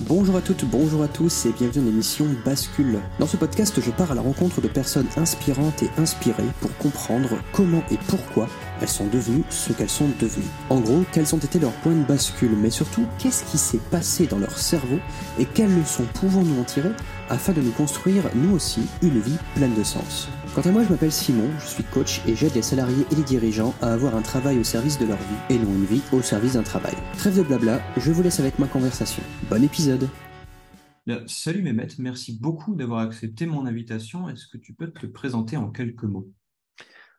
Bonjour à toutes, bonjour à tous et bienvenue dans l'émission Bascule. Dans ce podcast, je pars à la rencontre de personnes inspirantes et inspirées pour comprendre comment et pourquoi elles sont devenues ce qu'elles sont devenues. En gros, quels ont été leurs points de bascule, mais surtout, qu'est-ce qui s'est passé dans leur cerveau et quelles leçons pouvons-nous en tirer afin de nous construire, nous aussi, une vie pleine de sens? Quant à moi, je m'appelle Simon, je suis coach et j'aide les salariés et les dirigeants à avoir un travail au service de leur vie et non une vie au service d'un travail. Trêve de blabla, je vous laisse avec ma conversation. Bon épisode Salut Mehmet, merci beaucoup d'avoir accepté mon invitation. Est-ce que tu peux te présenter en quelques mots?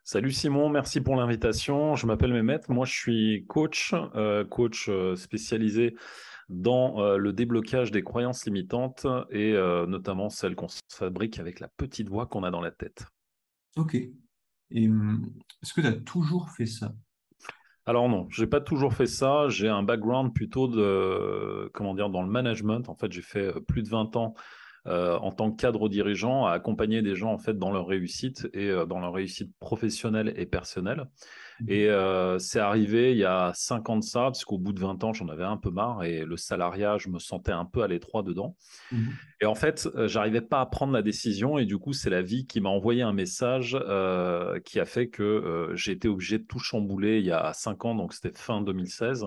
Salut Simon, merci pour l'invitation. Je m'appelle Mehmet, moi je suis coach, euh, coach euh, spécialisé dans euh, le déblocage des croyances limitantes et notamment celles qu'on fabrique avec la petite voix qu'on a dans la tête. Ok. Et hum, est-ce que tu as toujours fait ça? Alors non, j'ai pas toujours fait ça. J'ai un background plutôt de comment dire dans le management. En fait, j'ai fait plus de 20 ans euh, en tant que cadre dirigeant à accompagner des gens en fait dans leur réussite et euh, dans leur réussite professionnelle et personnelle. Et euh, c'est arrivé il y a 5 ans de ça, parce qu'au bout de 20 ans, j'en avais un peu marre et le salariat, je me sentais un peu à l'étroit dedans. Mmh. Et en fait, j'arrivais pas à prendre la décision et du coup, c'est la vie qui m'a envoyé un message qui a fait que j'ai été obligé de tout chambouler il y a 5 ans, donc c'était fin 2016.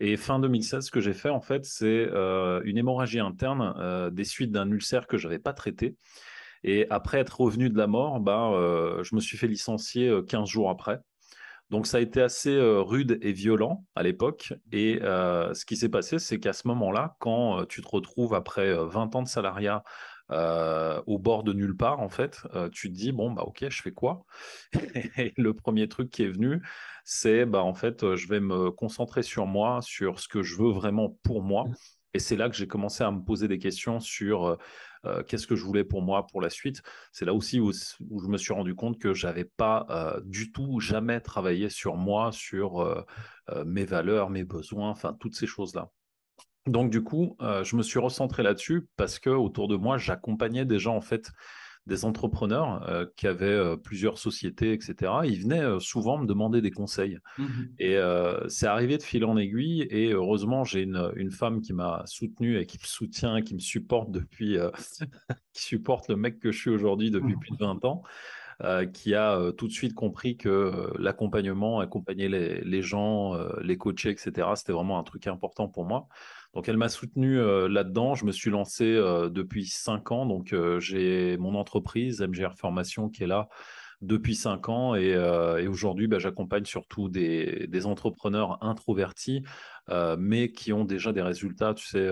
Et fin 2016, ce que j'ai fait, en fait, c'est euh, une hémorragie interne euh, des suites d'un ulcère que je n'avais pas traité. Et après être revenu de la mort, ben, euh, je me suis fait licencier 15 jours après. Donc ça a été assez rude et violent à l'époque. Et ce qui s'est passé, c'est qu'à ce moment-là, quand tu te retrouves après 20 ans de salariat au bord de nulle part, en fait, tu te dis, bon, bah ok, je fais quoi? Et le premier truc qui est venu, c'est bah, en fait, euh, je vais me concentrer sur moi, sur ce que je veux vraiment pour moi. Et c'est là que j'ai commencé à me poser des questions sur euh, euh, qu'est-ce que je voulais pour moi pour la suite. C'est là aussi où, je me suis rendu compte que j'avais pas du tout jamais travaillé sur moi, sur mes valeurs, mes besoins, enfin toutes ces choses-là. Donc du coup, je me suis recentré là-dessus parce que autour de moi, j'accompagnais des gens en fait des entrepreneurs euh, qui avaient euh, plusieurs sociétés, etc. Ils venaient euh, souvent me demander des conseils. Mmh et c'est arrivé de fil en aiguille. Et heureusement, j'ai une, une, femme qui m'a soutenu et qui me soutient, qui me supporte depuis, qui supporte le mec que je suis aujourd'hui depuis mmh. plus de 20 ans. Qui a tout de suite compris que l'accompagnement, accompagner les, les gens, les coacher, etc., c'était vraiment un truc important pour moi. Donc elle m'a soutenu euh, là-dedans. Je me suis lancé euh, depuis cinq ans. Donc euh, j'ai mon entreprise MGR Formation qui est là depuis cinq ans et, aujourd'hui bah, j'accompagne surtout des, entrepreneurs introvertis mais qui ont déjà des résultats, tu sais,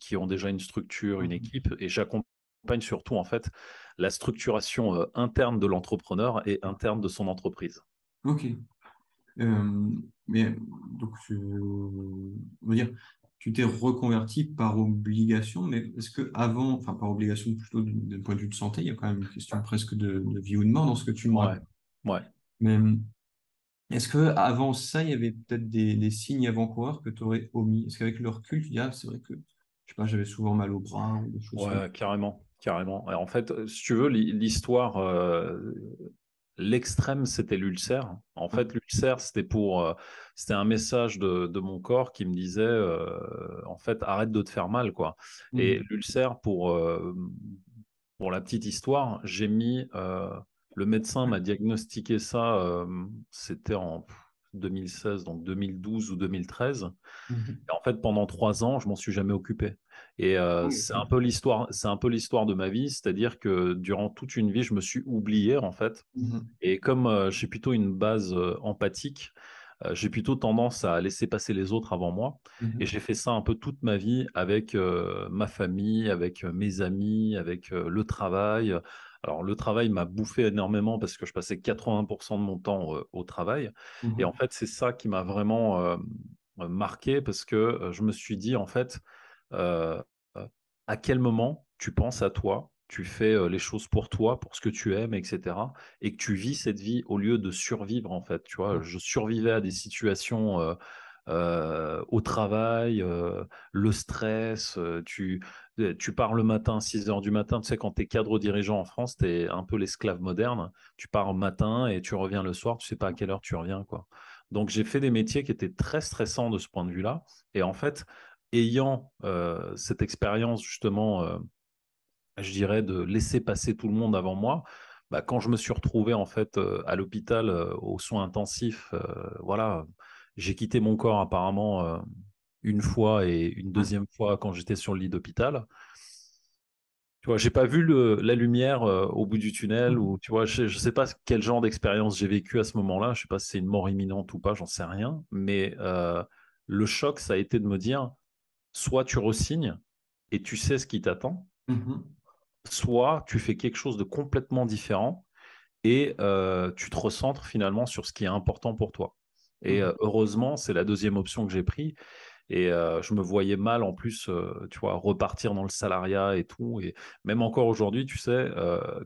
qui ont déjà une structure, une mmh équipe et j'accompagne surtout en fait la structuration interne de l'entrepreneur et interne de son entreprise. Ok. mais donc, on va dire, tu t'es reconverti par obligation, mais est-ce que avant, enfin par obligation plutôt d'un point de vue de santé, il y a quand même une question presque de, vie ou de mort dans ce que tu me ouais. ouais. Mais est-ce que avant ça, il y avait peut-être des, signes avant-coureurs que tu aurais omis? Est-ce qu'avec le recul, tu dis, ah, c'est vrai que je sais pas, j'avais souvent mal au bras ou des choses Ouais, carrément. Carrément. en fait, si tu veux, l'histoire, euh, L'extrême, c'était l'ulcère. En mmh. fait, l'ulcère, c'était pour, euh, c'était un message de, mon corps qui me disait, euh, en fait, arrête de te faire mal, quoi. Et mmh. l'ulcère, pour, euh, pour la petite histoire, j'ai mis, le médecin m'a diagnostiqué ça, c'était en 2016, donc 2012 ou 2013. Mmh et en fait, pendant trois ans, je m'en suis jamais occupé. Et euh, c'est un peu l'histoire, c'est un peu l'histoire de ma vie, c'est-à-dire que durant toute une vie, je me suis oublié en fait. Mmh et comme euh, j'ai plutôt une base euh, empathique, j'ai plutôt tendance à laisser passer les autres avant moi. Mmh et j'ai fait ça un peu toute ma vie avec ma famille, avec mes amis, avec le travail. Alors, le travail m'a bouffé énormément parce que je passais 80% de mon temps au travail. Et en fait, c'est ça qui m'a vraiment marqué parce que je me suis dit, en fait, à quel moment tu penses à toi, tu fais les choses pour toi, pour ce que tu aimes, etc. Et que tu vis cette vie au lieu de survivre, en fait. Tu vois, mmh. je survivais à des situations au travail, le stress, tu, tu pars le matin, 6 heures du matin, tu sais, quand tu es cadre dirigeant en France, tu es un peu l'esclave moderne, tu pars au matin et tu reviens le soir, tu sais pas à quelle heure tu reviens, quoi. Donc j'ai fait des métiers qui étaient très stressants de ce point de vue-là, et en fait, ayant cette expérience justement, je dirais, de laisser passer tout le monde avant moi, bah, quand je me suis retrouvé en fait à l'hôpital aux soins intensifs, voilà, j'ai quitté mon corps apparemment une fois et une deuxième fois quand j'étais sur le lit d'hôpital. Tu vois, j'ai pas vu la lumière au bout du tunnel ou tu vois, je, ne sais pas quel genre d'expérience j'ai vécu à ce moment-là. Je sais pas si c'est une mort imminente ou pas, j'en sais rien. Mais le choc, ça a été de me dire, soit tu resignes et tu sais ce qui t'attend, mmh soit tu fais quelque chose de complètement différent et euh, tu te recentres finalement sur ce qui est important pour toi. Et mmh euh, heureusement, c'est la deuxième option que j'ai prise. Et euh, je me voyais mal en plus, tu vois, repartir dans le salariat et tout. Et même encore aujourd'hui, tu sais,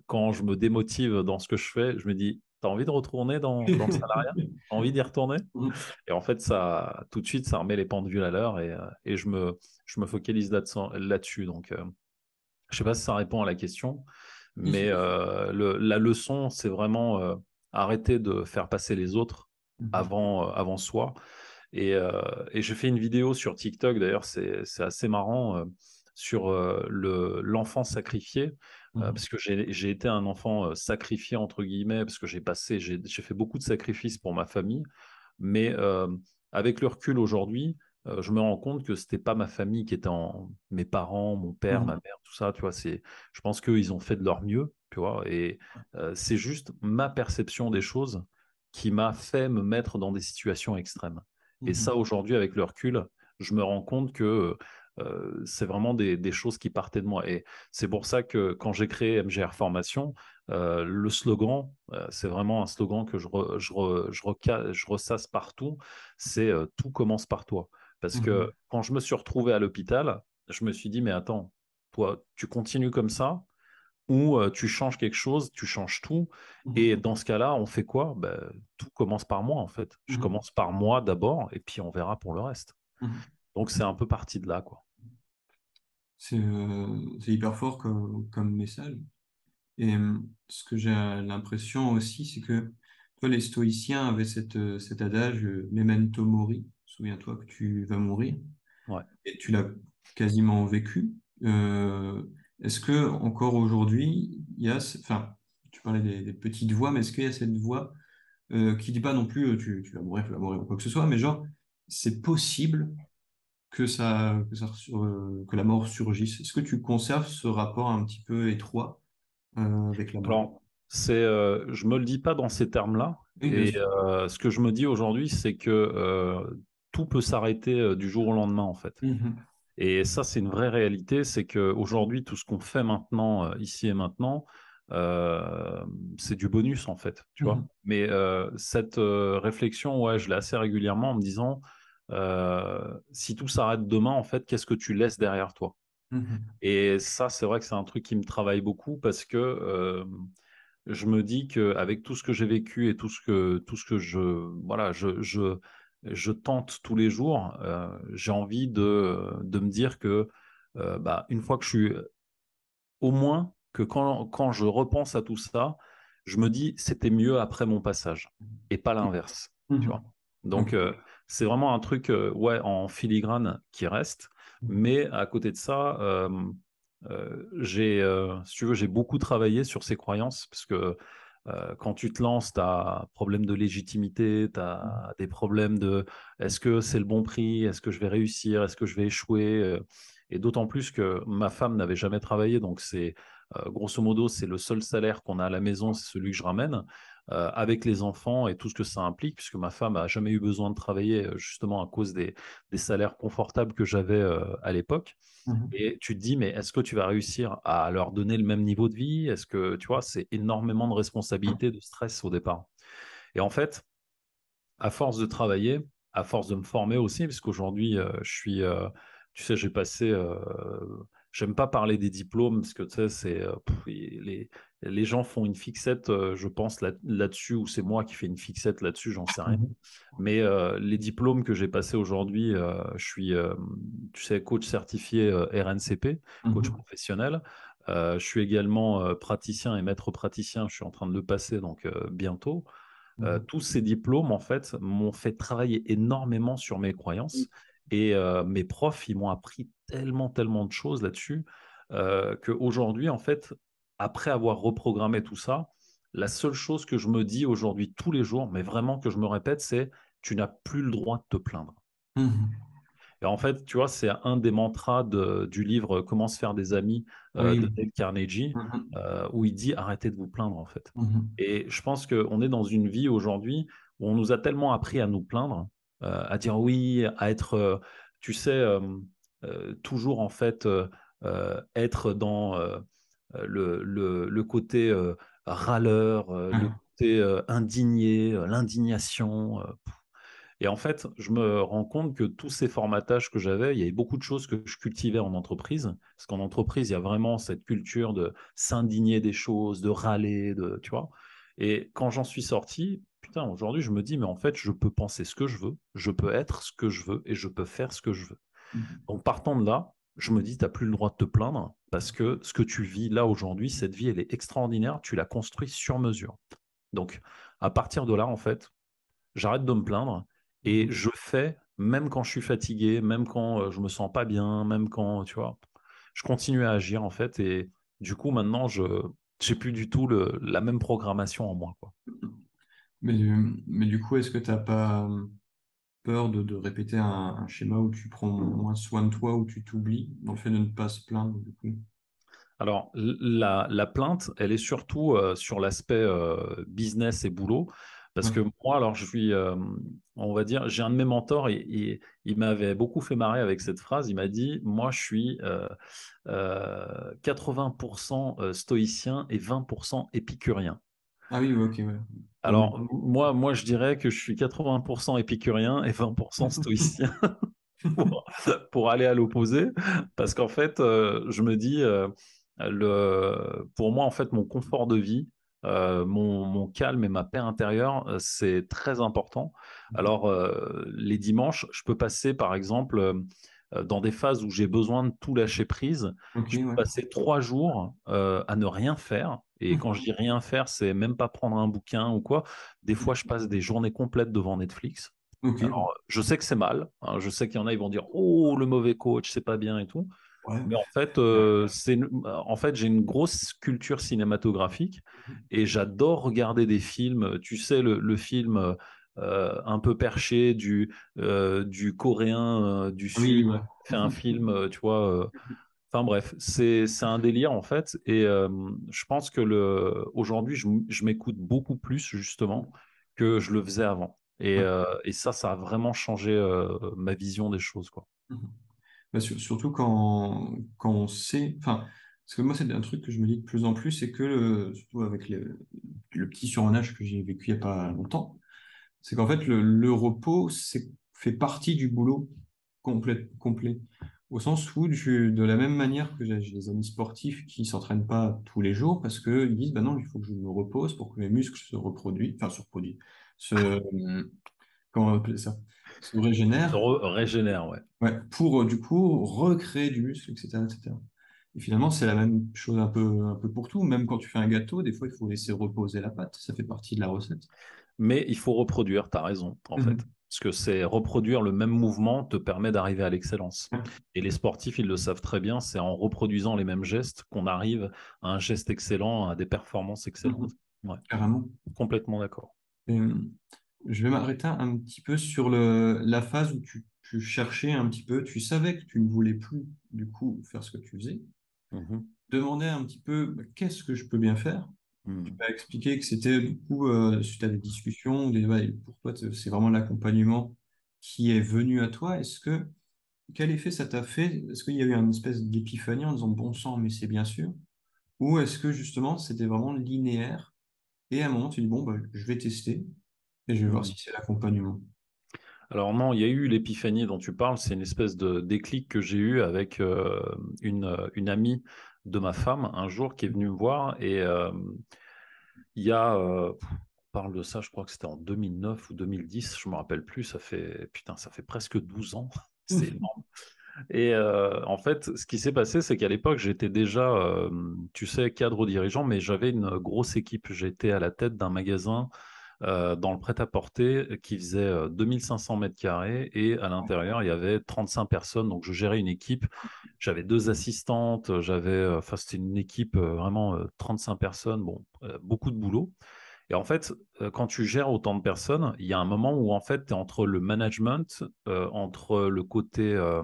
quand je me démotive dans ce que je fais, je me dis, t'as envie de retourner dans, le salariat? Envie d'y retourner? Mmh. Et en fait, ça, tout de suite, ça remet les pendules à l'heure et, et je, me, je me focalise là-dessus. donc, je ne sais pas si ça répond à la question, mais euh, la leçon, c'est vraiment euh, arrêter de faire passer les autres mmh avant, euh, avant soi. Et, et j'ai fait une vidéo sur TikTok, d'ailleurs, c'est assez marrant, sur l'enfant sacrifié, mmh parce que j'ai été un enfant sacrifié, entre guillemets, parce que j'ai passé, j'ai fait beaucoup de sacrifices pour ma famille, mais avec le recul aujourd'hui, euh, je me rends compte que c'était pas ma famille qui était en mes parents, mon père, mmh. ma mère, tout ça, tu vois. C'est, je pense qu'ils ont fait de leur mieux, tu vois. Et euh, c'est juste ma perception des choses qui m'a fait me mettre dans des situations extrêmes. Et mmh ça, aujourd'hui, avec le recul, je me rends compte que euh, c'est vraiment des, choses qui partaient de moi. Et c'est pour ça que quand j'ai créé MGR Formation, le slogan, c'est vraiment un slogan que je, je, je ressasse partout, c'est tout commence par toi. Parce que mmh quand je me suis retrouvé à l'hôpital, je me suis dit, mais attends, toi, tu continues comme ça ou tu changes quelque chose, tu changes tout. Mmh et dans ce cas-là, on fait quoi? Ben, Tout commence par moi, en fait. Je mmh commence par moi d'abord, et puis on verra pour le reste. Donc c'est un peu parti de là, quoi. C'est hyper fort comme, message. Et ce que j'ai l'impression aussi, c'est que toi, les stoïciens avaient cette, cet adage memento mori, souviens-toi que tu vas mourir. Et tu l'as quasiment vécu. Euh, est-ce que encore aujourd'hui, il y a, enfin, tu parlais des, petites voix, mais est-ce qu'il y a cette voix euh, qui dit pas non plus euh, tu, vas mourir, tu vas mourir ou quoi que ce soit, mais genre c'est possible que ça, que, ça, que la mort surgisse. Est-ce que tu conserves ce rapport un petit peu étroit avec la mort? C'est, je me le dis pas dans ces termes-là. et ce que je me dis aujourd'hui, c'est que tout peut s'arrêter euh, du jour au lendemain, en fait. Mmh et ça, c'est une vraie réalité, c'est qu'aujourd'hui, tout ce qu'on fait maintenant, euh, ici et maintenant, euh, c'est du bonus, en fait, tu vois. Mmh Mais cette réflexion, ouais, je l'ai assez régulièrement en me disant, si tout s'arrête demain, en fait, qu'est-ce que tu laisses derrière toi? Mmh Et ça, c'est vrai que c'est un truc qui me travaille beaucoup parce que je me dis qu'avec tout ce que j'ai vécu et tout ce que, tout ce que je, voilà, je, je je tente tous les jours. Euh, j'ai envie de, de, me dire que euh, bah, une fois que je suis au moins que quand, quand, je repense à tout ça, je me dis c'était mieux après mon passage et pas l'inverse. Tu mmh vois? Donc mmh. euh, c'est vraiment un truc ouais en filigrane qui reste. Mmh. Mais à côté de ça, j'ai si tu veux j'ai beaucoup travaillé sur ces croyances parce que euh, quand tu te lances, tu as problème de légitimité, tu as des problèmes de est-ce que c'est le bon prix, est-ce que je vais réussir, est-ce que je vais échouer. Euh, et d'autant plus que ma femme n'avait jamais travaillé, donc c'est euh, grosso modo, c'est le seul salaire qu'on a à la maison, c'est celui que je ramène. Avec les enfants et tout ce que ça implique, puisque ma femme n'a jamais eu besoin de travailler justement à cause des, des salaires confortables que j'avais à l'époque. Mmh et tu te dis, mais est-ce que tu vas réussir à leur donner le même niveau de vie? Est-ce que, tu vois, c'est énormément de responsabilité, de stress au départ. Et en fait, à force de travailler, à force de me former aussi, parce qu'aujourd'hui, je suis, tu sais, j'ai passé J'aime pas parler des diplômes parce que tu sais, c'est euh, les, les gens font une fixette, euh, je pense là-dessus, ou c'est moi qui fais une fixette là-dessus, j'en sais rien. Mmh Mais euh, les diplômes que j'ai passés aujourd'hui, je suis, tu sais, coach certifié RNCP, coach mmh professionnel. je suis également praticien et maître praticien. Je suis en train de le passer donc bientôt. Mmh tous ces diplômes, en fait, m'ont fait travailler énormément sur mes croyances Et mes profs, ils m'ont appris tellement, tellement de choses là-dessus qu'aujourd'hui, en fait, après avoir reprogrammé tout ça, la seule chose que je me dis aujourd'hui tous les jours, mais vraiment que je me répète, c'est tu n'as plus le droit de te plaindre. Mmh et en fait, tu vois, c'est un des mantras du livre Comment se faire des amis de Dale Carnegie, mmh euh, où il dit arrêtez de vous plaindre, en fait. Mmh et je pense qu'on est dans une vie aujourd'hui où on nous a tellement appris à nous plaindre, euh, à dire oui, à être, euh, tu sais, toujours en fait, être dans le, le, côté râleur, le côté indigné, l'indignation. Et en fait, je me rends compte que tous ces formatages que j'avais, il y avait beaucoup de choses que je cultivais en entreprise. Parce qu'en entreprise, il y a vraiment cette culture de s'indigner des choses, de râler, de, tu vois. Et quand j'en suis sorti, putain, aujourd'hui, je me dis, mais en fait, je peux penser ce que je veux, je peux être ce que je veux et je peux faire ce que je veux. Mmh Donc, partant de là, je me dis, tu n'as plus le droit de te plaindre parce que ce que tu vis là aujourd'hui, cette vie, elle est extraordinaire, tu l'as construit sur mesure. Donc, à partir de là, en fait, j'arrête de me plaindre et je fais, même quand je suis fatigué, même quand euh, je me sens pas bien, même quand, tu vois, je continue à agir, en fait. Et du coup, maintenant, je n'ai plus du tout le, la même programmation en moi. Quoi. Mais, mais du coup, est-ce que tu n'as pas peur de, de répéter un, schéma où tu prends moins soin de toi, où tu t'oublies, dans le fait de ne pas se plaindre du coup? Alors, la, la, plainte, elle est surtout euh, sur l'aspect euh, business et boulot. Parce que moi, alors, je suis, euh, on va dire, j'ai un de mes mentors et, il m'avait beaucoup fait marrer avec cette phrase. Il m'a dit Moi, je suis 80% stoïcien et 20% épicurien. Ah oui, ok, Alors, moi, moi, je dirais que je suis 80% épicurien et 20% stoïcien pour, aller à l'opposé. Parce qu'en fait, je me dis, le, pour moi, en fait, mon confort de vie, euh, mon, calme et ma paix intérieure, euh, c'est très important. Mmh. Alors, euh, les dimanches, je peux passer, par exemple, dans des phases où j'ai besoin de tout lâcher prise. je peux passer trois jours à ne rien faire. Et mmh. quand je dis rien faire, c'est même pas prendre un bouquin ou quoi. Des fois, je passe des journées complètes devant Netflix. Alors, je sais que c'est mal. Hein. je sais qu'il y en a, ils vont dire Oh, le mauvais coach, c'est pas bien et tout. Mais en fait, euh, c'est en fait, j'ai une grosse culture cinématographique mmh et j'adore regarder des films. Tu sais, le, film euh, un peu perché du, euh, du coréen, du film, fait un film, tu vois. Enfin bref, c'est un délire en fait. Et je pense que le aujourd'hui, je, je m'écoute beaucoup plus justement que je le faisais avant. Et, et ça, ça a vraiment changé ma vision des choses. Quoi. Mmh surtout quand, quand on sait. Enfin, parce que moi, c'est un truc que je me dis de plus en plus, c'est que, le, surtout avec le, le petit surmenage que j'ai vécu il n'y a pas longtemps, c'est qu'en fait, le, le repos fait partie du boulot complet, complet. Au sens où, de la même manière que j'ai des amis sportifs qui ne s'entraînent pas tous les jours parce qu'ils disent bah non, il faut que je me repose pour que mes muscles se reproduisent, enfin se reproduisent, se, comment on ça se régénère. Se régénère, ouais. ouais. Pour euh, du coup recréer du muscle, etc. etc. Et finalement, c'est la même chose un peu, un peu pour tout. Même quand tu fais un gâteau, des fois, il faut laisser reposer la pâte. Ça fait partie de la recette. Mais il faut reproduire, tu as raison, en fait. Parce que c'est reproduire le même mouvement te permet d'arriver à l'excellence. Et les sportifs, ils le savent très bien, c'est en reproduisant les mêmes gestes qu'on arrive à un geste excellent, à des performances excellentes. Ouais. Carrément. Complètement d'accord. Je vais m'arrêter un petit peu sur le, la phase où tu, tu, cherchais un petit peu, tu savais que tu ne voulais plus du coup faire ce que tu faisais. Mmh Demandais un petit peu bah, qu'est-ce que je peux bien faire. Mmh. Tu m'as expliqué que c'était du coup euh, suite à des discussions, des, pour toi c'est vraiment l'accompagnement qui est venu à toi. Est-ce que quel effet ça t'a fait? Est-ce qu'il y a eu une espèce d'épiphanie en disant bon sang mais c'est bien sûr? Ou est-ce que justement c'était vraiment linéaire et à un moment tu dis bon bah, je vais tester et je vais voir mmh. si c'est l'accompagnement? Alors non, il y a eu l'épiphanie dont tu parles, c'est une espèce de déclic que j'ai eu avec euh, une, euh, une, amie de ma femme un jour qui est venue me voir et euh, il y a, on parle de ça, je crois que c'était en 2009 ou 2010, je me rappelle plus, ça fait, putain, ça fait presque 12 ans, c'est énorme. Et en fait, ce qui s'est passé, c'est qu'à l'époque, j'étais déjà, tu sais, cadre dirigeant, mais j'avais une grosse équipe. J'étais à la tête d'un magasin euh, dans le prêt-à-porter qui faisait 2500 mètres carrés et à l'intérieur, il y avait 35 personnes. Donc, je gérais une équipe. J'avais deux assistantes. J'avais, enfin, c'était une équipe vraiment 35 personnes. Bon, beaucoup de boulot. Et en fait, quand tu gères autant de personnes, il y a un moment où en fait, tu es entre le management, entre le côté euh,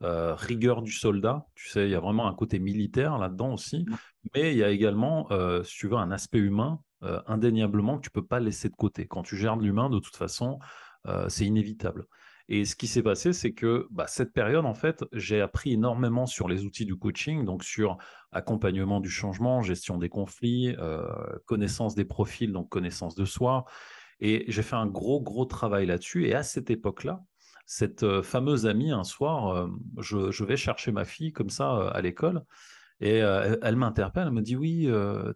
rigueur du soldat. Tu sais, il y a vraiment un côté militaire là-dedans aussi. Mais il y a également, euh, si tu veux, un aspect humain euh, indéniablement que tu peux pas laisser de côté. Quand tu gères de l'humain, de toute façon, c'est inévitable. Et ce qui s'est passé, c'est que bah, cette période, en fait, j'ai appris énormément sur les outils du coaching, donc sur accompagnement du changement, gestion des conflits, connaissance des profils, donc connaissance de soi. Et j'ai fait un gros, gros travail là-dessus. Et à cette époque-là, cette fameuse amie, un soir, je, vais chercher ma fille comme ça à l'école, et elle, m'interpelle, elle me dit oui,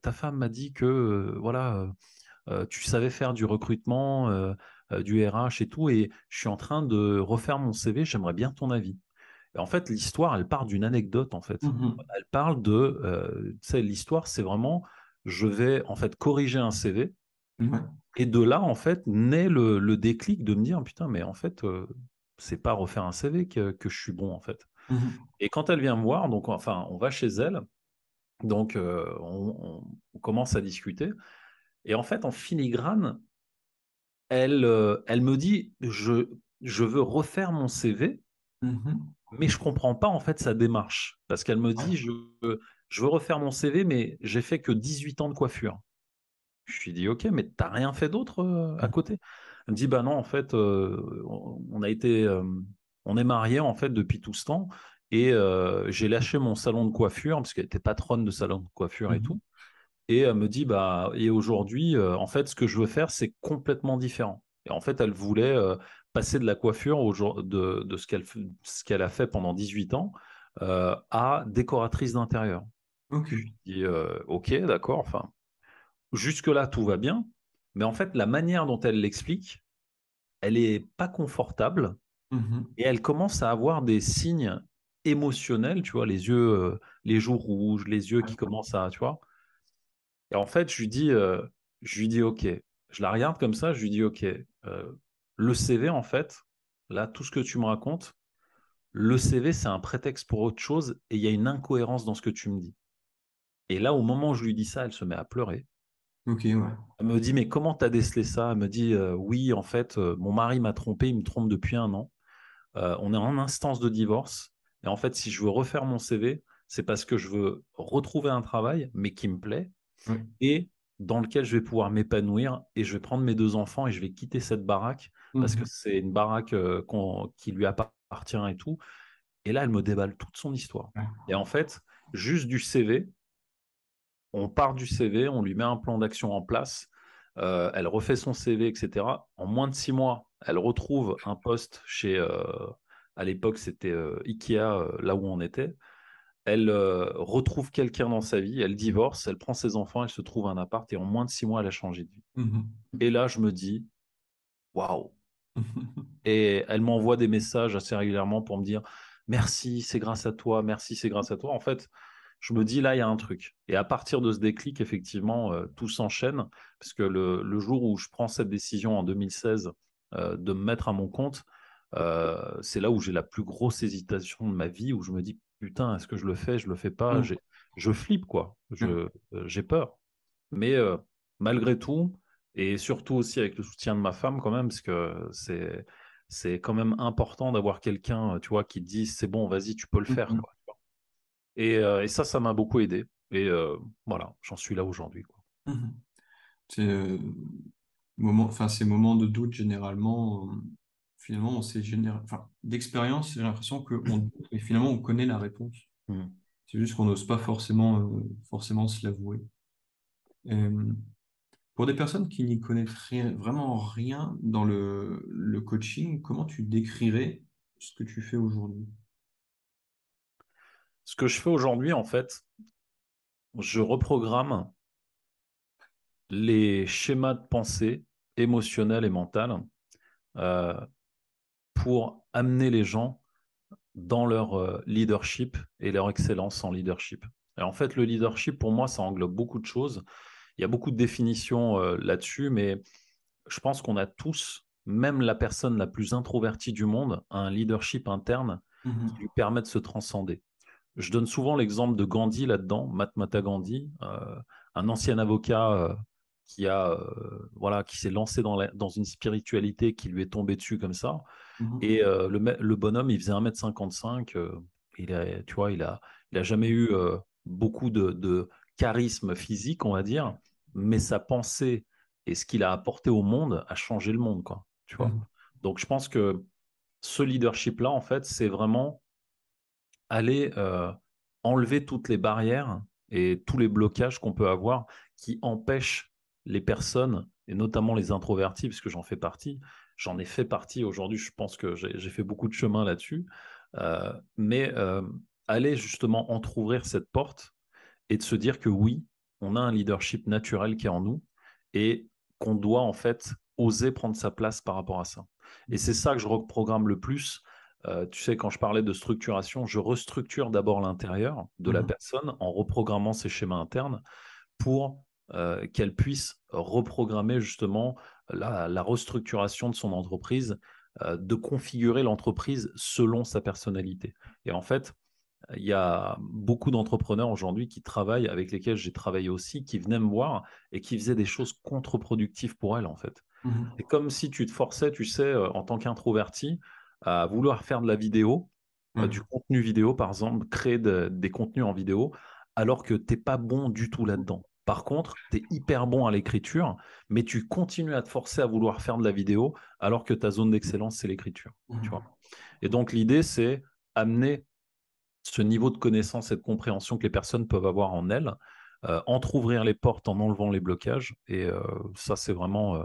ta femme m'a dit que voilà, tu savais faire du recrutement, du RH et tout, et je suis en train de refaire mon CV, j'aimerais bien ton avis. Et en fait, l'histoire, elle part d'une anecdote, en fait. Mmh elle parle de, tu sais, l'histoire, c'est vraiment, je vais en fait corriger un CV, et de là, en fait, naît le, déclic de me dire, putain, mais en fait, c'est pas refaire un CV que, je suis bon en fait. Mmh et quand elle vient me voir, donc enfin, on va chez elle, donc euh, on, commence à discuter, et en fait, en filigrane, elle, euh, elle me dit, je, je veux refaire mon CV, mmh mais je comprends pas en fait sa démarche, parce qu'elle me dit, je, je veux refaire mon CV, mais j'ai fait que 18 ans de coiffure. Je lui dis, ok, mais tu n'as rien fait d'autre euh, à côté? Elle me dit bah non, en fait, euh, on a été, euh, on est mariés en fait depuis tout ce temps et euh, j'ai lâché mon salon de coiffure parce qu'elle était patronne de salon de coiffure et mmh tout. Et elle me dit bah et aujourd'hui, en fait, ce que je veux faire, c'est complètement différent. Et en fait, elle voulait passer de la coiffure au jour, de, de, ce qu'elle ce qu'elle a fait pendant 18 ans à décoratrice d'intérieur. Ok. Je dis ok, d'accord. Enfin, jusque là tout va bien. Mais en fait, la manière dont elle l'explique, elle est pas confortable mmh et elle commence à avoir des signes émotionnels, tu vois, les yeux, euh, les joues rouges, les yeux qui commencent à, tu vois. Et en fait, je lui dis, euh, je lui dis, ok. Je la regarde comme ça, je lui dis, ok. Euh, le CV, en fait, là, tout ce que tu me racontes, le CV, c'est un prétexte pour autre chose et il y a une incohérence dans ce que tu me dis. Et là, au moment où je lui dis ça, elle se met à pleurer. Ok, ouais. Elle me dit, mais comment t'as décelé ça? Elle me dit, euh, oui, en fait, euh, mon mari m'a trompé, il me trompe depuis un an. Euh, on est en instance de divorce. Et en fait, si je veux refaire mon CV, c'est parce que je veux retrouver un travail, mais qui me plaît, et dans lequel je vais pouvoir m'épanouir, et je vais prendre mes deux enfants et je vais quitter cette baraque, parce que mmh c'est une baraque qui lui appartient et tout. Et là, elle me déballe toute son histoire. Et en fait, juste du CV, on part du CV, on lui met un plan d'action en place, euh, elle refait son CV, etc. En moins de six mois, elle retrouve un poste chez, euh, à l'époque c'était euh, Ikea, là où on était. Elle retrouve quelqu'un dans sa vie, elle divorce, elle prend ses enfants, elle se trouve un appart et en moins de six mois, elle a changé de vie. Mmh et là, je me dis, waouh. et elle m'envoie des messages assez régulièrement pour me dire, merci, c'est grâce à toi, merci, c'est grâce à toi. En fait, je me dis là, il y a un truc. Et à partir de ce déclic, effectivement, euh, tout s'enchaîne, parce que le, jour où je prends cette décision en 2016 euh, de me mettre à mon compte, euh, c'est là où j'ai la plus grosse hésitation de ma vie, où je me dis, putain, est-ce que je le fais, je le fais pas, mmh. je flippe, quoi, mmh. j'ai peur. Mais malgré tout, et surtout aussi avec le soutien de ma femme quand même, parce que c'est c'est quand même important d'avoir quelqu'un, tu vois, qui te dit c'est bon, vas-y, tu peux le faire. Mmh quoi. Euh, et, ça, ça m'a beaucoup aidé. Et euh, voilà, j'en suis là aujourd'hui. Mmh c'est euh, moment, enfin ces moments de doute généralement, finalement, on sait enfin, d'expérience, j'ai l'impression que finalement on connaît la réponse. Mmh. C'est juste qu'on n'ose pas forcément, forcément se l'avouer. pour des personnes qui n'y connaissent rien, vraiment rien dans le, le coaching, comment tu décrirais ce que tu fais aujourd'hui? Ce que je fais aujourd'hui, en fait, je reprogramme les schémas de pensée émotionnels et mentaux euh, pour amener les gens dans leur euh, leadership et leur excellence en leadership. Et en fait, le leadership, pour moi, ça englobe beaucoup de choses. il y a beaucoup de définitions là-dessus, mais je pense qu'on a tous, même la personne la plus introvertie du monde, un leadership interne mmh qui lui permet de se transcender. Je donne souvent l'exemple de Gandhi là-dedans, Mahatma Gandhi, un ancien avocat qui a euh, voilà qui s'est lancé dans, dans une spiritualité qui lui est tombée dessus comme ça. Mmh. Et euh, le, le, bonhomme il faisait 1m55 euh, il a tu vois il a il a jamais eu beaucoup de, de, charisme physique on va dire mais sa pensée et ce qu'il a apporté au monde a changé le monde quoi tu vois. Mmh. Donc je pense que ce leadership là en fait c'est vraiment aller enlever toutes les barrières et tous les blocages qu'on peut avoir qui empêchent les personnes, et notamment les introvertis, puisque j'en fais partie, j'en ai fait partie aujourd'hui, je pense que j'ai fait beaucoup de chemin là-dessus, euh, mais euh, aller justement entr'ouvrir cette porte et de se dire que oui, on a un leadership naturel qui est en nous et qu'on doit en fait oser prendre sa place par rapport à ça. Et c'est ça que je reprogramme le plus. Euh, tu sais, quand je parlais de structuration, je restructure d'abord l'intérieur de la mmh personne en reprogrammant ses schémas internes pour euh, qu'elle puisse reprogrammer justement la, restructuration de son entreprise, euh, de configurer l'entreprise selon sa personnalité. Et en fait, il y a beaucoup d'entrepreneurs aujourd'hui qui travaillent, avec lesquels j'ai travaillé aussi, qui venaient me voir et qui faisaient des choses contre-productives pour elles, en fait. Mmh C'est comme si tu te forçais, tu sais, en tant qu'introverti, à vouloir faire de la vidéo, du contenu vidéo, par exemple, créer des contenus en vidéo, alors que tu n'es pas bon du tout là-dedans. Par contre, tu es hyper bon à l'écriture, mais tu continues à te forcer à vouloir faire de la vidéo alors que ta zone d'excellence, c'est l'écriture. Mmh. Et donc, l'idée, c'est amener ce niveau de connaissance et de compréhension que les personnes peuvent avoir en elles, euh, entre-ouvrir les portes en enlevant les blocages. Et euh, ça, c'est vraiment euh,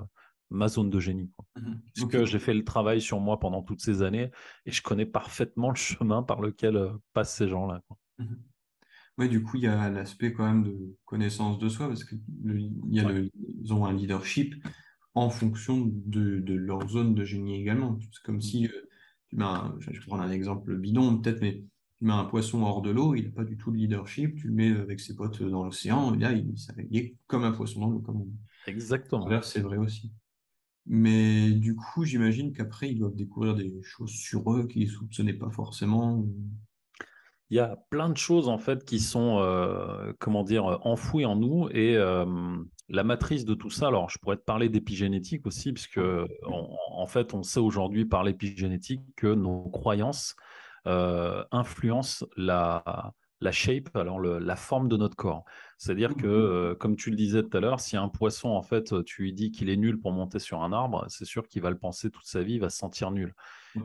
ma zone de génie. Mmh Parce que j'ai fait le travail sur moi pendant toutes ces années et je connais parfaitement le chemin par lequel euh, passent ces gens-là. Mmh oui, du coup, il y a l'aspect quand même de connaissance de soi, parce qu'il y a le, ils ont un leadership en fonction de, de leur zone de génie également. C'est comme si euh, tu mets un, je vais prendre un exemple bidon peut-être, mais tu mets un poisson hors de l'eau, il n'a pas du tout de leadership, tu le mets avec ses potes dans l'océan, et là, il, est comme un poisson dans l'eau. Comme Exactement. c'est vrai aussi. Mais du coup, j'imagine qu'après, ils doivent découvrir des choses sur eux qu'ils ne soupçonnaient pas forcément. Il y a plein de choses en fait qui sont, euh, comment dire, enfouies en nous et la matrice de tout ça. Alors, je pourrais te parler d'épigénétique aussi, puisque en fait, on sait aujourd'hui par l'épigénétique que nos croyances euh, influencent la, la shape, alors la forme de notre corps. C'est-à-dire que, euh, comme tu le disais tout à l'heure, si un poisson, en fait, tu lui dis qu'il est nul pour monter sur un arbre, c'est sûr qu'il va le penser toute sa vie, il va se sentir nul.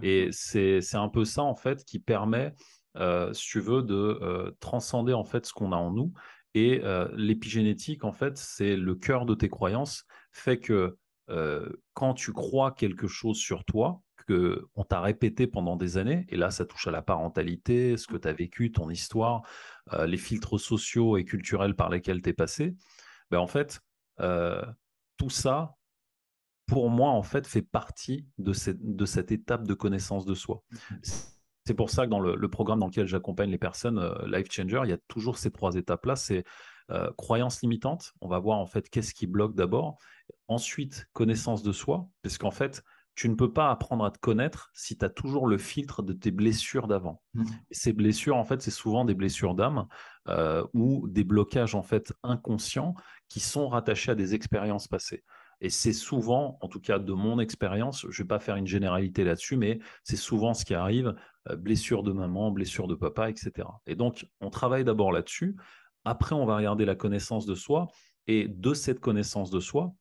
Et c'est un peu ça, en fait, qui permet euh, si tu veux, de euh, transcender en fait ce qu'on a en nous. Et euh, l'épigénétique, en fait, c'est le cœur de tes croyances, fait que quand tu crois quelque chose sur toi, que on t'a répété pendant des années, et là ça touche à la parentalité, ce que tu as vécu, ton histoire, les filtres sociaux et culturels par lesquels tu es passé, ben en fait, tout ça, pour moi, en fait, fait partie de cette, de cette étape de connaissance de soi. Mmh c'est pour ça que dans le, programme dans lequel j'accompagne les personnes, euh, Life Changer, il y a toujours ces trois étapes-là. C'est euh, croyance limitante. On va voir en fait qu'est-ce qui bloque d'abord. Ensuite, connaissance de soi, parce qu'en fait, tu ne peux pas apprendre à te connaître si tu as toujours le filtre de tes blessures d'avant. Mmh. Ces blessures, en fait, c'est souvent des blessures d'âme euh, ou des blocages en fait inconscients qui sont rattachés à des expériences passées. Et c'est souvent, en tout cas de mon expérience, je ne vais pas faire une généralité là-dessus, mais c'est souvent ce qui arrive, euh, blessure de maman, blessure de papa, etc. Et donc, on travaille d'abord là-dessus. Après, on va regarder la connaissance de soi. Et de cette connaissance de soi,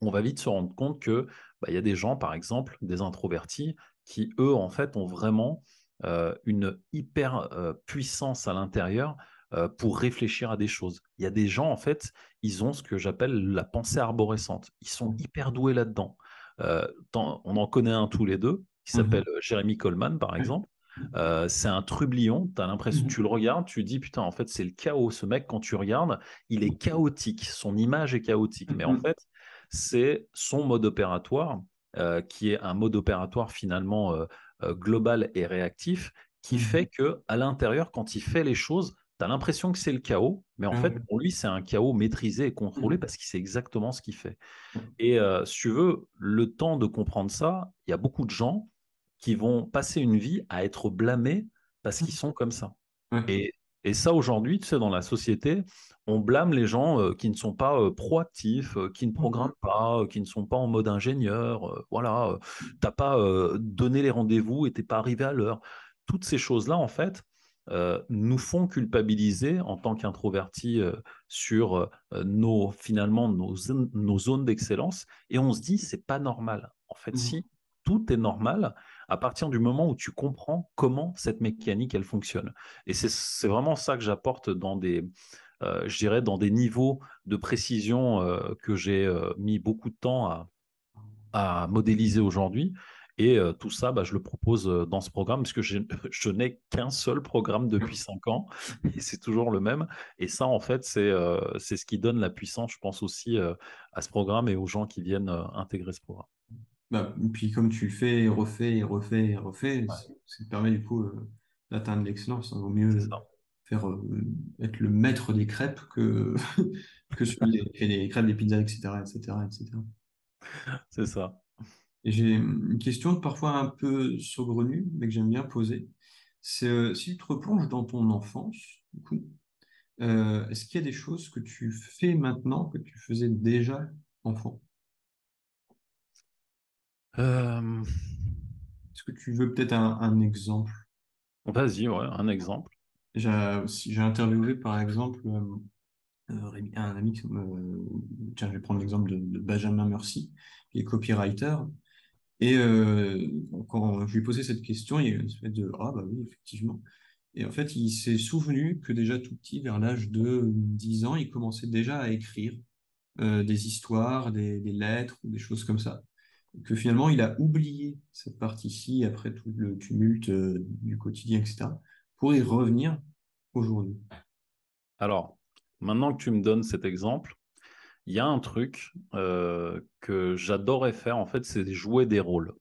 on va vite se rendre compte que bah, il y a des gens, par exemple, des introvertis, qui, eux, en fait, ont vraiment euh, une hyper euh, puissance à l'intérieur euh, pour réfléchir à des choses. Il y a des gens, en fait, ils ont ce que j'appelle la pensée arborescente. Ils sont mmh. hyper doués là-dedans. On en connaît un tous les deux, qui mmh s'appelle euh, Jeremy Coleman, par exemple. c'est un trublion, tu as l'impression, mmh tu le regardes, tu dis putain, en fait, c'est le chaos. Ce mec, quand tu regardes, il est chaotique, son image est chaotique. Mais en fait, c'est son mode opératoire, qui est un mode opératoire finalement global et réactif, qui fait que à l'intérieur, quand il fait les choses, tu as l'impression que c'est le chaos, mais en Ah fait, pour lui, c'est un chaos maîtrisé et contrôlé Mhm. parce qu'il sait exactement ce qu'il fait. Et euh, si tu veux, le temps de comprendre ça, il y a beaucoup de gens qui vont passer une vie à être blâmés parce qu'ils sont comme ça. Et, et ça, aujourd'hui, tu sais, dans la société, on blâme les gens euh, qui ne sont pas euh, proactifs, euh, qui ne programment pas, qui ne sont pas en mode ingénieur. voilà, t'as pas donné les rendez-vous et t'es pas arrivé à l'heure. Toutes ces choses-là, en fait, nous font culpabiliser en tant qu'introvertis sur nos finalement nos, zon- nos zones d'excellence et on se dit c'est pas normal. En fait, Mhm. si tout est normal à partir du moment où tu comprends comment cette mécanique elle fonctionne. Et c'est vraiment ça que j'apporte dans des euh, je dirais dans des niveaux de précision euh, que j'ai euh, mis beaucoup de temps à, modéliser aujourd'hui. Et tout ça, bah, je le propose dans ce programme parce que je n'ai qu'un seul programme depuis cinq ans et c'est toujours le même. Et ça, en fait, c'est ce qui donne la puissance, je pense aussi, à ce programme et aux gens qui viennent intégrer ce programme. Bah, puis comme tu le fais, et refais, et refais, et refais, ça ça te permet du coup euh, d'atteindre l'excellence. Il vaut mieux faire euh, être le maître des crêpes que, que celui qui fait des crêpes, des pizzas, etc., etc., etc. C'est ça. Et j'ai une question parfois un peu saugrenue, mais que j'aime bien poser. C'est euh, si tu te replonges dans ton enfance, du coup, est-ce qu'il y a des choses que tu fais maintenant que tu faisais déjà enfant? Euh, Est-ce que tu veux peut-être un, un exemple? Vas-y, ouais, un exemple. J'ai interviewé par exemple euh, euh, un ami, tiens, je vais prendre l'exemple de, de Benjamin Mercy, qui est copywriter. Et quand je lui ai posé cette question, il y a eu une espèce de Ah, bah oui, effectivement. Et en fait, il s'est souvenu que déjà tout petit, vers l'âge de 10 ans, il commençait déjà à écrire euh, des histoires, des, des lettres ou des choses comme ça. Que finalement, il a oublié cette partie-ci après tout le tumulte euh, du quotidien, etc., pour y revenir aujourd'hui. Alors, maintenant que tu me donnes cet exemple, il y a un truc euh, que j'adorais faire, en fait, c'est jouer des rôles.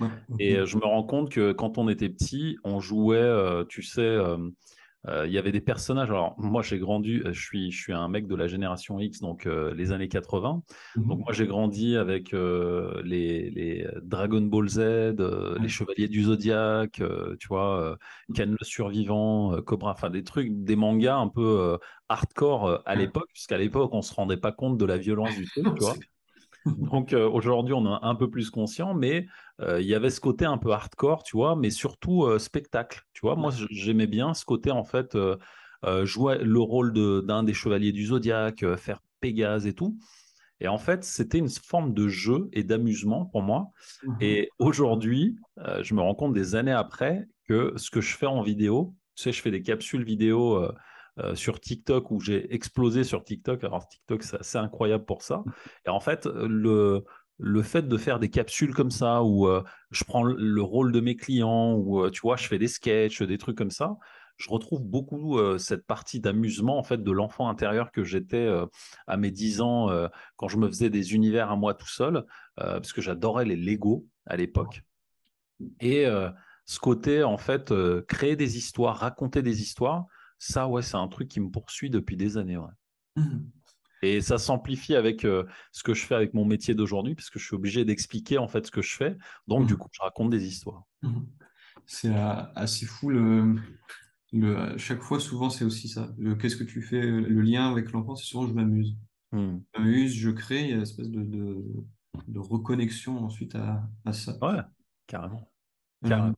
Ouais. Et euh, je me rends compte que quand on était petit, on jouait, euh, tu sais, il y avait des personnages. Alors, moi, j'ai grandi, euh, je suis, je suis un mec de la génération X, donc euh, les années 80. Mhm. Donc, moi, j'ai grandi avec euh, les, les Dragon Ball Z, euh, les. Chevaliers du Zodiaque, euh, tu vois, euh, Ken le Survivant, euh, Cobra, enfin des trucs, des mangas un peu euh, hardcore euh, à l'époque, puisqu'à l'époque, on se rendait pas compte de la violence du truc, tu vois. Donc euh, aujourd'hui, on est un peu plus conscient, mais euh, il y avait ce côté un peu hardcore, tu vois, mais surtout euh, spectacle, tu vois. Moi, j'aimais bien ce côté, en fait, jouer le rôle de- d'un des chevaliers du Zodiaque, faire Pégase et tout. Et en fait, c'était une forme de jeu et d'amusement pour moi. Mhm. Et aujourd'hui, je me rends compte des années après que ce que je fais en vidéo, tu sais, je fais des capsules vidéo euh, sur TikTok où j'ai explosé sur TikTok. Alors TikTok, c'est assez incroyable pour ça. Et en fait, le, le fait de faire des capsules comme ça où euh, je prends le- le rôle de mes clients, où euh, tu vois, je fais des sketchs, des trucs comme ça, je retrouve beaucoup cette partie d'amusement en fait de l'enfant intérieur que j'étais à mes 10 ans quand je me faisais des univers à moi tout seul, parce que j'adorais les Lego à l'époque. Et ce côté, en fait, créer des histoires, raconter des histoires, ça, ouais, c'est un truc qui me poursuit depuis des années. ouais. Mhm. Et ça s'amplifie avec euh, ce que je fais avec mon métier d'aujourd'hui, parce que je suis obligé d'expliquer en fait ce que je fais. Donc, du Mhm. coup, je raconte des histoires. Mhm. C'est euh, assez fou le, le chaque fois souvent c'est aussi ça. Le qu'est-ce que tu fais le lien avec l'enfant, c'est souvent je m'amuse. Je m'amuse, je crée, il y a une espèce de, de, de reconnexion ensuite à, à ça. Ouais, carrément. Euh, Carrément.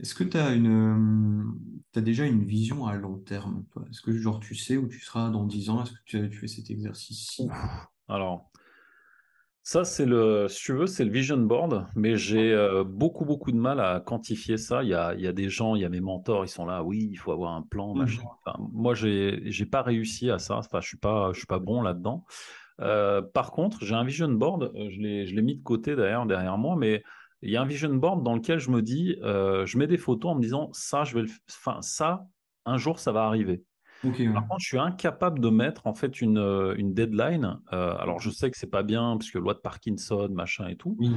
Est-ce que tu as une euh, t'as déjà une vision à long terme, toi? Est-ce que genre tu sais où tu seras dans 10 ans? Est-ce que tu, tu fais cet exercice-ci? Alors, ça, c'est le, si tu veux, c'est le vision board, mais j'ai euh, beaucoup, beaucoup de mal à quantifier ça. Il y a, il y a des gens, il y a mes mentors, ils sont là, oui, il faut avoir un plan, machin. Enfin, moi, j'ai, j'ai pas réussi à ça. Enfin, je suis pas, je suis pas bon là-dedans. Euh, par contre, j'ai un vision board, je l'ai, je l'ai mis de côté d'ailleurs derrière moi, mais il y a un vision board dans lequel je me dis, euh, je mets des photos en me disant, ça, je vais le, enfin, ça, un jour, ça va arriver. Ouais. Par contre, je suis incapable de mettre en fait une, euh, une deadline. Euh, alors, je sais que c'est pas bien parce que loi de Parkinson, machin et tout, Oui.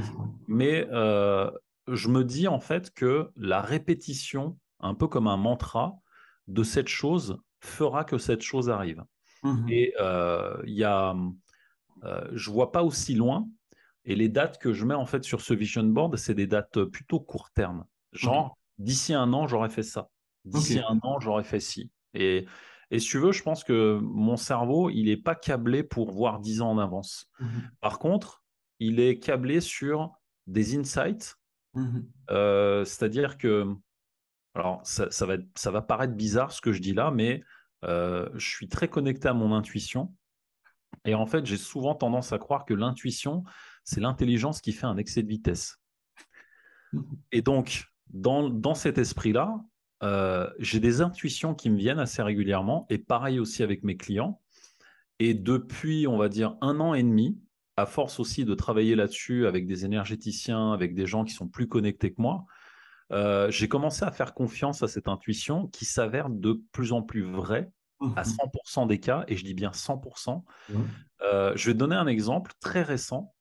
mais euh, je me dis en fait que la répétition, un peu comme un mantra, de cette chose fera que cette chose arrive. Mmh et il y a, je vois pas aussi loin. Et les dates que je mets en fait sur ce vision board, c'est des dates plutôt court terme. Genre, d'ici un an, j'aurais fait ça. D'ici un an, j'aurais fait ci. Et, et si tu veux, je pense que mon cerveau, il n'est pas câblé pour voir dix ans en avance. Mmh Par contre, il est câblé sur des insights. Mmh c'est-à-dire que, alors ça, ça, va ça va paraître bizarre ce que je dis là, mais je suis très connecté à mon intuition. Et en fait, j'ai souvent tendance à croire que l'intuition, c'est l'intelligence qui fait un excès de vitesse. Et donc, dans, dans cet esprit-là, euh, j'ai des intuitions qui me viennent assez régulièrement, et pareil aussi avec mes clients. Et depuis, on va dire, un an et demi, à force aussi de travailler là-dessus avec des énergéticiens, avec des gens qui sont plus connectés que moi, euh, j'ai commencé à faire confiance à cette intuition qui s'avère de plus en plus vraie à 100% mmh des cas, et je dis bien 100%. Euh, je vais te donner un exemple très récent.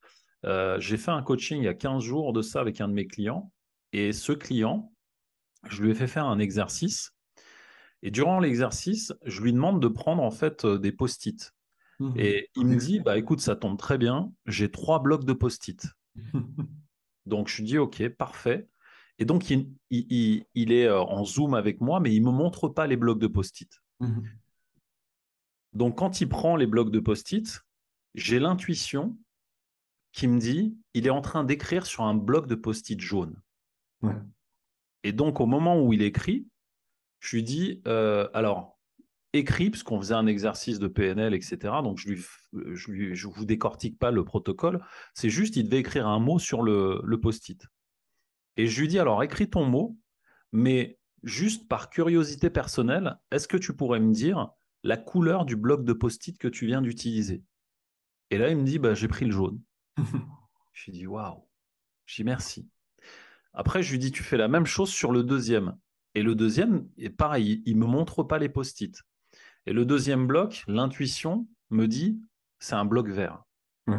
J'ai fait un coaching il y a 15 jours de ça avec un de mes clients, et ce client, je lui ai fait faire un exercice. Et durant l'exercice, je lui demande de prendre en fait euh, des post-it. Mmh et il me dit, bah écoute, ça tombe très bien, j'ai trois blocs de post-it. donc je lui dis, ok, parfait. Et donc il, est euh, en zoom avec moi, mais il ne me montre pas les blocs de post-it. Mmh donc quand il prend les blocs de post-it, j'ai l'intuition qui me dit, il est en train d'écrire sur un bloc de post-it jaune. Ouais. Et donc, au moment où il écrit, je lui dis, euh, alors, écrit, parce qu'on faisait un exercice de PNL, etc. Donc, je lui, je lui, je vous décortique pas le protocole. C'est juste, il devait écrire un mot sur le, le post-it. Et je lui dis, alors, écris ton mot, mais juste par curiosité personnelle, est-ce que tu pourrais me dire la couleur du bloc de post-it que tu viens d'utiliser? Et là, il me dit, bah, j'ai pris le jaune. Je lui dis, waouh. Je dis merci. Après, je lui dis, tu fais la même chose sur le deuxième. Et le deuxième, est pareil, il ne me montre pas les post-it. Et le deuxième bloc, l'intuition me dit, c'est un bloc vert.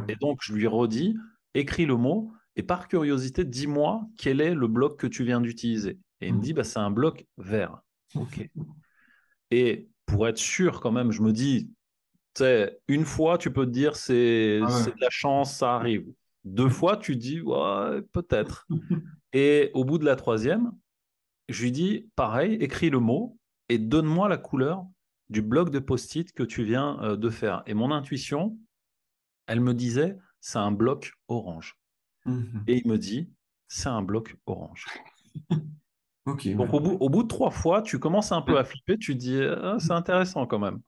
Et donc, je lui redis, écris le mot, et par curiosité, dis-moi quel est le bloc que tu viens d'utiliser. Et il me dit, bah, c'est un bloc vert. OK. Et pour être sûr, quand même, je me dis, une fois, tu peux te dire, c'est ah de la chance, ça arrive. Deux fois, tu dis, ouais, peut-être. Et au bout de la troisième, je lui dis, pareil, écris le mot et donne-moi la couleur du bloc de post-it que tu viens euh, de faire. Et mon intuition, elle me disait, c'est un bloc orange. Mhm. Et il me dit, c'est un bloc orange. Donc au, bout, de trois fois, tu commences un peu à flipper, tu dis, ah, c'est intéressant quand même.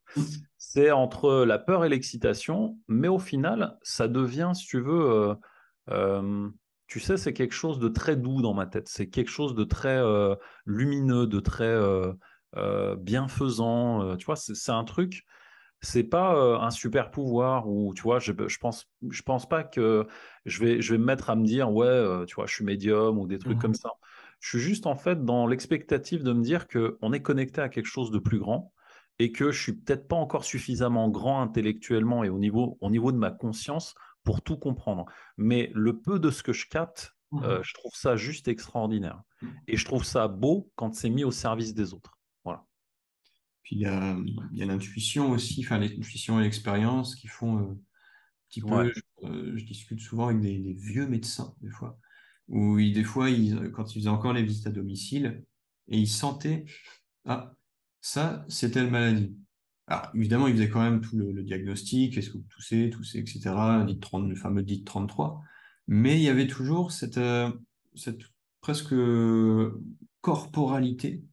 C'est entre la peur et l'excitation, mais au final, ça devient, si tu veux, euh, euh, tu sais, c'est quelque chose de très doux dans ma tête. C'est quelque chose de très euh, lumineux, de très bienfaisant. tu vois, c'est un truc. C'est pas un super pouvoir ou tu vois, je, je pense, je pense pas que je vais, je vais me mettre à me dire ouais, tu vois, je suis médium ou des trucs comme ça. Je suis juste en fait dans l'expectative de me dire que on est connecté à quelque chose de plus grand et que je suis peut-être pas encore suffisamment grand intellectuellement et au niveau, au niveau de ma conscience pour tout comprendre. Mais le peu de ce que je capte, mmh euh, je trouve ça juste extraordinaire. Mmh. Et je trouve ça beau quand c'est mis au service des autres. Voilà. Puis il y a, l'intuition aussi, enfin l'intuition et l'expérience qui font euh, un petit peu. Euh, je, discute souvent avec des, vieux médecins, des fois, où des fois, ils, quand ils faisaient encore les visites à domicile, et ils sentaient Ah, ça, c'est telle maladie. Alors, évidemment, il faisait quand même tout le, diagnostic, est-ce que vous toussez, toussez, etc., 30, le fameux dit 33, mais il y avait toujours cette, euh, cette presque corporalité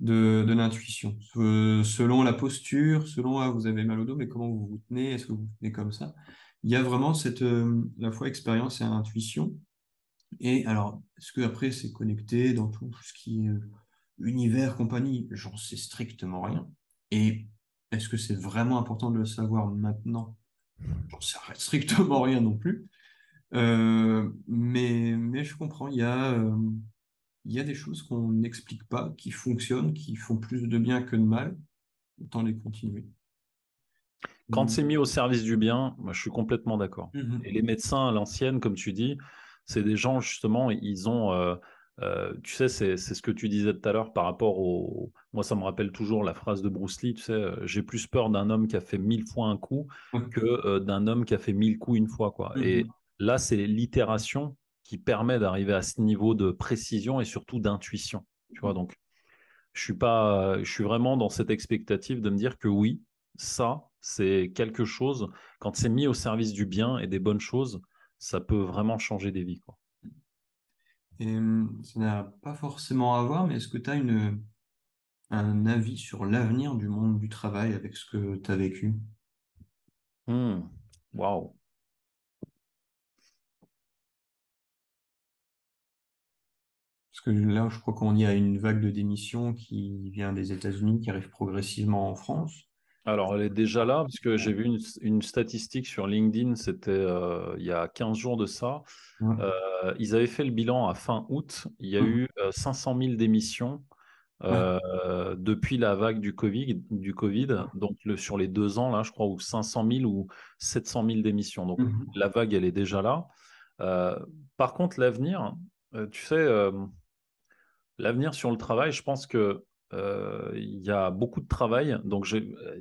de, l'intuition, selon la posture, selon ah, vous avez mal au dos, mais comment vous vous tenez, est-ce que vous vous tenez comme ça? Il y a vraiment cette, euh, la fois expérience et intuition. Et alors, est-ce que après c'est connecté dans tout ce qui est euh, univers, compagnie? J'en sais strictement rien. Et est-ce que c'est vraiment important de le savoir maintenant? J'en sais strictement rien non plus. Euh, mais, mais je comprends, il y a, euh, il y a des choses qu'on n'explique pas, qui fonctionnent, qui font plus de bien que de mal. Autant les continuer. Quand c'est mis au service du bien, moi, je suis complètement d'accord. Mmh Et les médecins à l'ancienne, comme tu dis, c'est des gens, justement, ils ont, euh, euh, tu sais, c'est ce que tu disais tout à l'heure par rapport au. Moi, ça me rappelle toujours la phrase de Bruce Lee, tu sais, euh, j'ai plus peur d'un homme qui a fait mille fois un coup que euh, d'un homme qui a fait mille coups une fois. Quoi. Et mmh là, c'est l'itération qui permet d'arriver à ce niveau de précision et surtout d'intuition. Tu vois, donc, je suis pas, je suis vraiment dans cette expectative de me dire que oui, ça, c'est quelque chose, quand c'est mis au service du bien et des bonnes choses, ça peut vraiment changer des vies. Quoi. Et ça n'a pas forcément à voir, mais est-ce que tu as une, un avis sur l'avenir du monde du travail avec ce que tu as vécu? Mmh. Waouh Parce que là, je crois qu'on y a une vague de démission qui vient des États-Unis, qui arrive progressivement en France. Alors, elle est déjà là, parce que j'ai vu une, statistique sur LinkedIn, c'était euh, il y a 15 jours de ça. Euh, ils avaient fait le bilan à fin août. Il y a mmh. eu 500 euh, 000 démissions depuis la vague du Covid, du COVID donc sur les deux ans, là, je crois, ou 500 000 ou 700 000 démissions. Donc, mmh la vague, elle est déjà là. par contre, l'avenir, tu sais, l'avenir sur le travail, je pense que euh, il y a beaucoup de travail. Donc,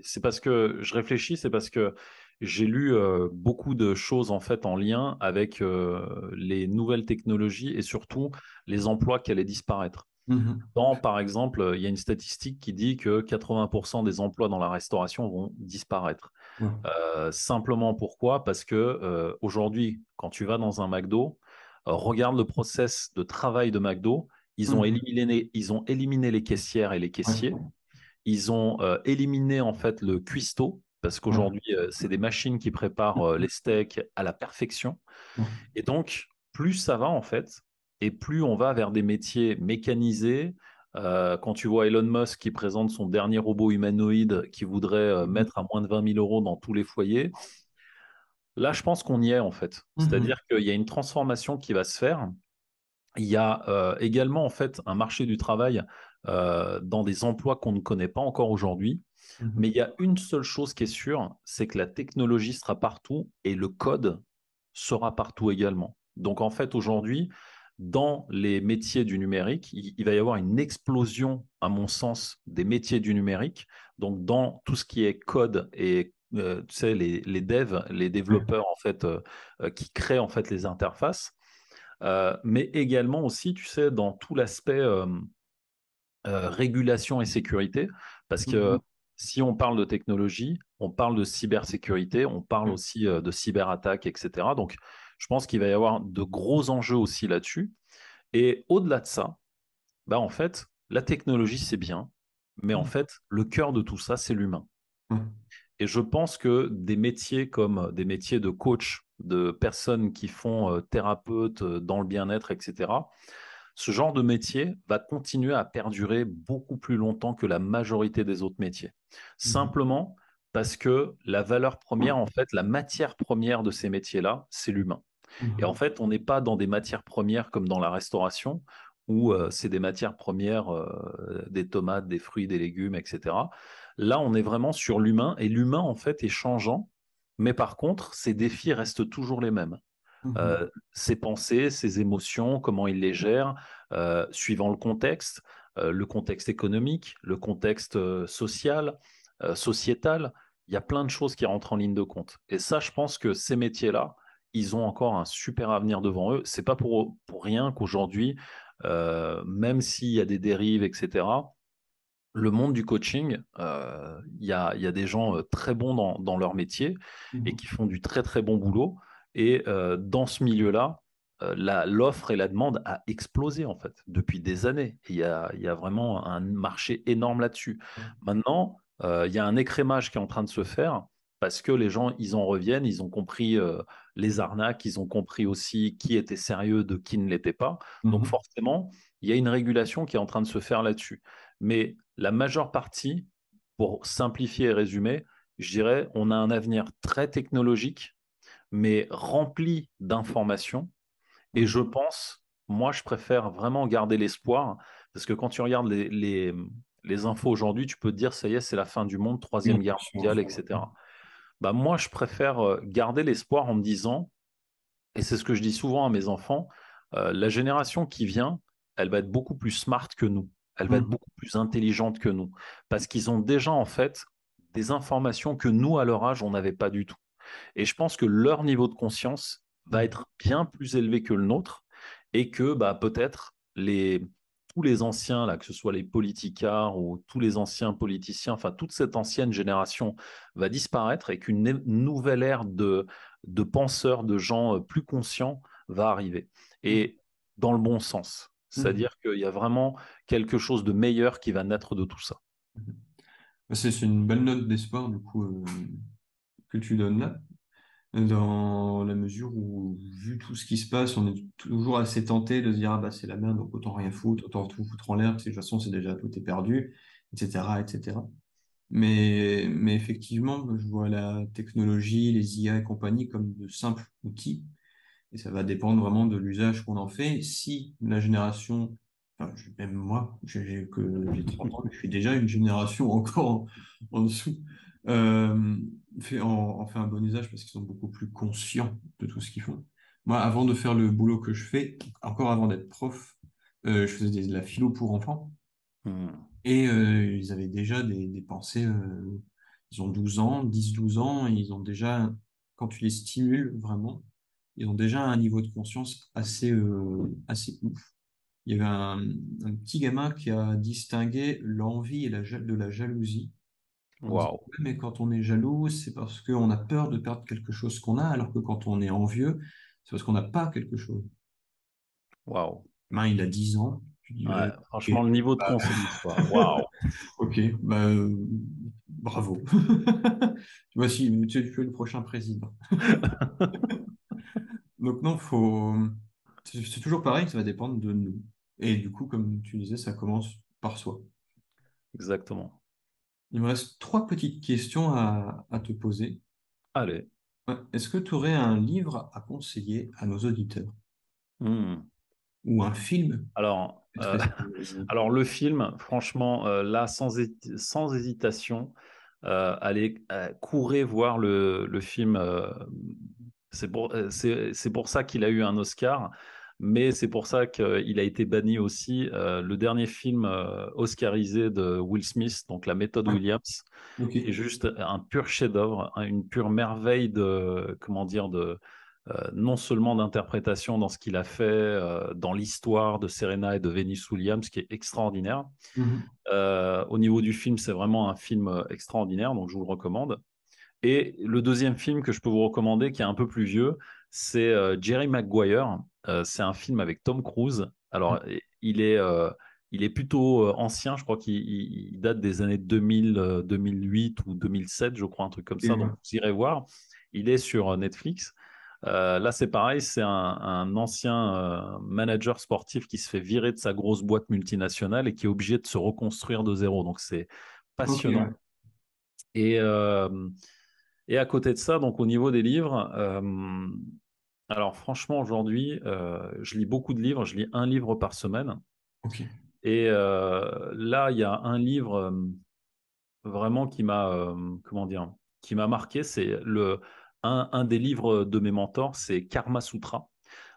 c'est parce que je réfléchis, c'est parce que j'ai lu euh, beaucoup de choses en fait en lien avec euh, les nouvelles technologies et surtout les emplois qui allaient disparaître. Mmh dans, par exemple, il y a une statistique qui dit que 80% des emplois dans la restauration vont disparaître. simplement pourquoi? Parce que aujourd'hui, quand tu vas dans un McDo, regarde le process de travail de McDo, ils ont, mmh. éliminé, ils ont éliminé les caissières et les caissiers. Ils ont euh, éliminé en fait le cuistot parce qu'aujourd'hui, euh, c'est des machines qui préparent euh, les steaks à la perfection. Et donc, plus ça va en fait, et plus on va vers des métiers mécanisés. quand tu vois Elon Musk qui présente son dernier robot humanoïde qui voudrait mmh. mettre à moins de 20 000 euros dans tous les foyers, là, je pense qu'on y est en fait. Mmh C'est-à-dire qu'il y a une transformation qui va se faire. Il y a euh, également en fait un marché du travail euh, dans des emplois qu'on ne connaît pas encore aujourd'hui. Mmh Mais il y a une seule chose qui est sûre, c'est que la technologie sera partout et le code sera partout également. Donc en fait aujourd'hui, dans les métiers du numérique, il, va y avoir une explosion, à mon sens, des métiers du numérique. Donc dans tout ce qui est code et euh, tu sais, les, les devs, les développeurs en fait qui créent en fait les interfaces. Euh, mais également aussi, tu sais, dans tout l'aspect euh, euh, régulation et sécurité, parce que mmh si on parle de technologie, on parle de cybersécurité, on parle mmh. aussi de cyberattaque, etc. Donc, je pense qu'il va y avoir de gros enjeux aussi là-dessus. Et au-delà de ça, bah, en fait, la technologie, c'est bien, mais en mmh. fait, le cœur de tout ça, c'est l'humain. Et je pense que des métiers comme des métiers de coach, de personnes qui font euh, thérapeute euh, dans le bien-être, etc., ce genre de métier va continuer à perdurer beaucoup plus longtemps que la majorité des autres métiers. Mmh Simplement parce que la valeur première, en fait, la matière première de ces métiers-là, c'est l'humain. Mmh Et en fait, on n'est pas dans des matières premières comme dans la restauration, où euh, c'est des matières premières, des tomates, des fruits, des légumes, etc. Là, on est vraiment sur l'humain, et l'humain, en fait, est changeant mais par contre, ces défis restent toujours les mêmes. Mmh euh, ses pensées, ses émotions, comment il les gère, euh, suivant le contexte, euh, le contexte économique, le contexte social, sociétal. Il y a plein de choses qui rentrent en ligne de compte. Et ça, je pense que ces métiers-là, ils ont encore un super avenir devant eux. C'est pas pour, pour rien qu'aujourd'hui, même s'il y a des dérives, etc., le monde du coaching, euh, il y, a, des gens euh, très bons dans, leur métier et mmh qui font du très très bon boulot. Et euh, dans ce milieu-là, l'offre et la demande a explosé en fait depuis des années. Il y a, y a, vraiment un marché énorme là-dessus. Mmh. Maintenant, il y a un écrémage qui est en train de se faire parce que les gens, ils en reviennent, ils ont compris les arnaques, ils ont compris aussi qui était sérieux de qui ne l'était pas. Donc mmh forcément, il y a une régulation qui est en train de se faire là-dessus. Mais la majeure partie, pour simplifier et résumer, je dirais, on a un avenir très technologique, mais rempli d'informations. Et je pense, moi, je préfère vraiment garder l'espoir, parce que quand tu regardes les, les, infos aujourd'hui, tu peux te dire, ça y est, c'est la fin du monde, troisième guerre mondiale, etc. Bah, moi, je préfère euh, garder l'espoir en me disant, et c'est ce que je dis souvent à mes enfants, euh, la génération qui vient, elle va être beaucoup plus smart que nous. Elle va être Mhm. beaucoup plus intelligente que nous. Parce qu'ils ont déjà, en fait, des informations que nous, à leur âge, on n'avait pas du tout. Et je pense que leur niveau de conscience va être bien plus élevé que le nôtre et que bah, peut-être les, tous les anciens, là, que ce soit les politicards ou tous les anciens politiciens, enfin toute cette ancienne génération va disparaître et qu'une nouvelle ère de, de penseurs, de gens euh, plus conscients va arriver. Et dans le bon sens. C'est-à-dire qu'il y a vraiment quelque chose de meilleur qui va naître de tout ça. Bah, C'est une belle note d'espoir, du coup, euh, que tu donnes là, dans la mesure où, vu tout ce qui se passe, on est toujours assez tenté de se dire, ah bah c'est la merde, donc autant rien foutre, autant tout foutre en l'air, parce que de toute façon, c'est déjà tout est perdu, etc., etc. Mais, mais effectivement, je vois la technologie, les IA et compagnie comme de simples outils, et ça va dépendre vraiment de l'usage qu'on en fait. Si la génération, enfin, même moi, j'ai j'ai que j'ai 30 ans, mais je suis déjà une génération encore en, en dessous, euh, fait, en, en fait un bon usage parce qu'ils sont beaucoup plus conscients de tout ce qu'ils font. Moi, avant de faire le boulot que je fais, encore avant d'être prof, euh, je faisais des- de la philo pour enfants. Hmm. Et euh, ils avaient déjà des, des pensées, ils ont 12 ans, 10-12 ans, et ils ont déjà, quand tu les stimules vraiment, ils ont déjà un niveau de conscience assez, euh, assez ouf. Il y avait un, un petit gamin qui a distingué l'envie et la, de la jalousie. Dit. Ouais, mais quand on est jaloux, c'est parce qu'on a peur de perdre quelque chose qu'on a, alors que quand on est envieux, c'est parce qu'on n'a pas quelque chose. Waouh. Gamin, il a 10 ans. Dis, Ouais, franchement, le niveau de Bah, conscience. Waouh. Ok, bah, euh, bravo. Voici, tu es tu es le prochain président. Donc non, faut... c'est toujours pareil, ça va dépendre de nous. Et du coup, comme tu disais, ça commence par soi. Exactement. Il me reste trois petites questions à, à te poser. Allez. Est-ce que tu aurais un livre à conseiller à nos auditeurs? Hmm. ou un film? Alors, euh, alors, le film, franchement, euh, là, sans, sans hésitation, euh, allez, courez voir le, le film. C'est pour, euh, c'est, c'est pour ça qu'il a eu un Oscar, mais c'est pour ça qu'il a été banni aussi. euh, le dernier film euh, oscarisé de Will Smith, donc La méthode Ouais. Williams, est juste un pur chef-d'œuvre, hein, une pure merveille de, comment dire, de, euh, non seulement d'interprétation dans ce qu'il a fait, euh, dans l'histoire de Serena et de Venus Williams, qui est extraordinaire. Mhm. Euh, au niveau du film, c'est vraiment un film extraordinaire, donc je vous le recommande. Et le deuxième film que je peux vous recommander, qui est un peu plus vieux, c'est euh, Jerry Maguire. Euh, c'est un film avec Tom Cruise. Alors, il est, euh, il est plutôt ancien, je crois qu'il il- il date des années 2000, euh, 2008 ou 2007, je crois, un truc comme ça. Donc, ouais. vous irez voir. Il est sur Netflix. Là, c'est pareil, c'est un, un ancien manager sportif qui se fait virer de sa grosse boîte multinationale et qui est obligé de se reconstruire de zéro. Donc, c'est passionnant. ouais. Et, et à côté de ça, donc au niveau des livres, euh, alors franchement, aujourd'hui, euh, je lis beaucoup de livres. Je lis un livre par semaine. Et euh, là, il y a un livre vraiment qui m'a, comment dire, qui m'a marqué. C'est le un, un des livres de mes mentors, c'est Karma Sutra.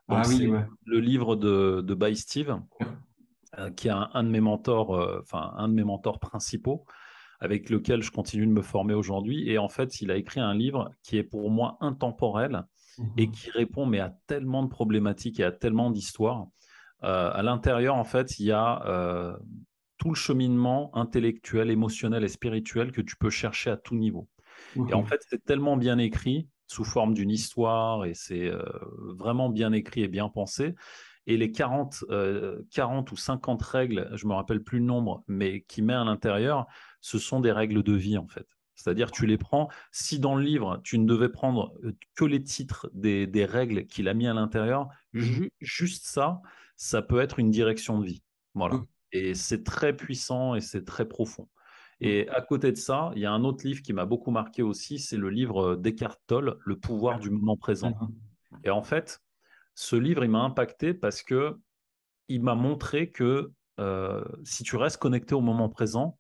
Donc Ah oui, ouais. le livre de, de By Steve, qui est un, un de mes mentors, enfin un de mes mentors principaux, avec lequel je continue de me former aujourd'hui. Et en fait, il a écrit un livre qui est pour moi intemporel et Mhm. qui répond mais à tellement de problématiques et à tellement d'histoires. Euh, à l'intérieur, en fait, il y a euh, tout le cheminement intellectuel, émotionnel et spirituel que tu peux chercher à tout niveau. Et en fait, c'est tellement bien écrit sous forme d'une histoire et c'est euh, vraiment bien écrit et bien pensé. Et les 40, euh, 40 ou 50 règles, je me rappelle plus le nombre, mais qui met à l'intérieur, ce sont des règles de vie en fait. C'est-à-dire, tu les prends. Si dans le livre, tu ne devais prendre euh, que les titres des, des règles qu'il a mis à l'intérieur, ju- juste ça, ça peut être une direction de vie. Voilà. Ok. Et c'est très puissant et c'est très profond. Et à côté de ça, il y a un autre livre qui m'a beaucoup marqué aussi, c'est le livre d'Eckhart Tolle, Le pouvoir du moment présent. Et en fait, ce livre, il m'a impacté parce que il m'a montré que euh, si tu restes connecté au moment présent,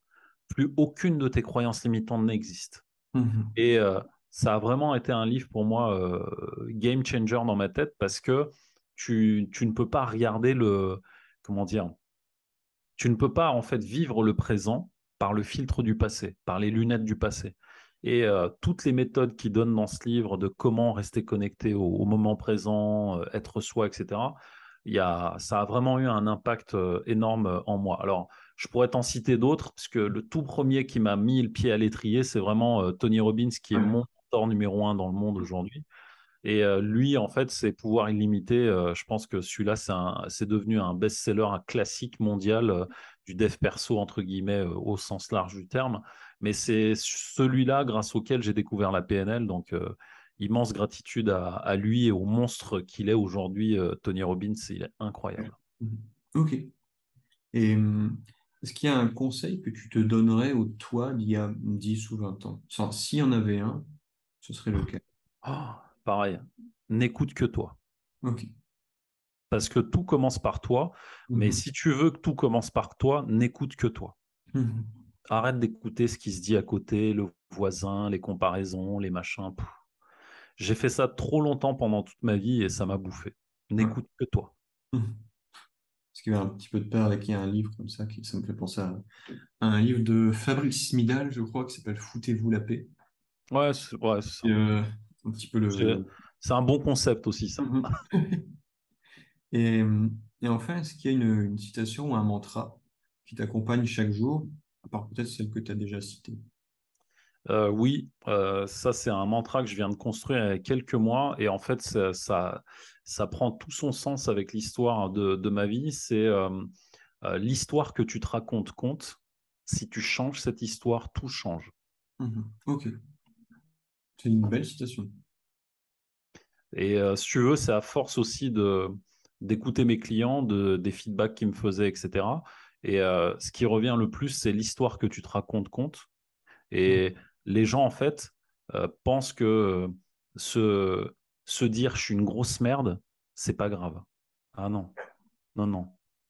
plus aucune de tes croyances limitantes n'existe. Mhm. Et euh, ça a vraiment été un livre pour moi euh, game changer dans ma tête parce que tu, tu ne peux pas regarder le comment dire, tu ne peux pas en fait vivre le présent par le filtre du passé, par les lunettes du passé. Et euh, toutes les méthodes qu'il donne dans ce livre de comment rester connecté au, moment présent, être soi, etc., y a, ça a vraiment eu un impact énorme en moi. Alors, je pourrais t'en citer d'autres, parce que le tout premier qui m'a mis le pied à l'étrier, c'est vraiment Tony Robbins, qui est mon mentor numéro un dans le monde aujourd'hui. Et lui, en fait, c'est pouvoir illimité. je pense que celui-là, c'est devenu un best-seller, un classique mondial du dev perso, entre guillemets, au sens large du terme. Mais c'est celui-là grâce auquel j'ai découvert la PNL. Donc, immense gratitude à, lui et au monstre qu'il est aujourd'hui, Tony Robbins. Il est incroyable. Ok. Et mmh, est-ce qu'il y a un conseil que tu te donnerais au toi d'il y a 10 ou 20 ans? S'il y en avait un, ce serait lequel? Oh pareil, n'écoute que toi. Ok. Parce que tout commence par toi, mais mhm. si tu veux que tout commence par toi, n'écoute que toi. Mhm. Arrête d'écouter ce qui se dit à côté, le voisin, les comparaisons, les machins. J'ai fait ça trop longtemps pendant toute ma vie et ça m'a bouffé. N'écoute que toi. Parce qu'il y a un petit peu de peur avec un livre comme ça, qui, ça me fait penser à, un livre de Fabrice Midal, je crois, qui s'appelle Foutez-vous la paix. Ouais, c'est ouais, euh, un petit peu le. C'est un bon concept aussi, ça. Mhm. et, et, enfin, est-ce qu'il y a une, citation ou un mantra qui t'accompagne chaque jour, à part peut-être celle que tu as déjà citée? Euh, oui, euh, ça c'est un mantra que je viens de construire il y a quelques mois et en fait ça, ça, prend tout son sens avec l'histoire de, de, ma vie. C'est euh, l'histoire que tu te racontes compte. Si tu changes cette histoire, tout change. Mhm. Ok. C'est une belle citation. Et si tu veux, c'est à force aussi de d'écouter mes clients, de, des feedbacks qu'ils me faisaient, etc. Et ce qui revient le plus, c'est l'histoire que tu te racontes compte. Et mmh. Les gens, en fait, euh, pensent que se, se dire je suis une grosse merde, c'est pas grave. Ah non, non, non.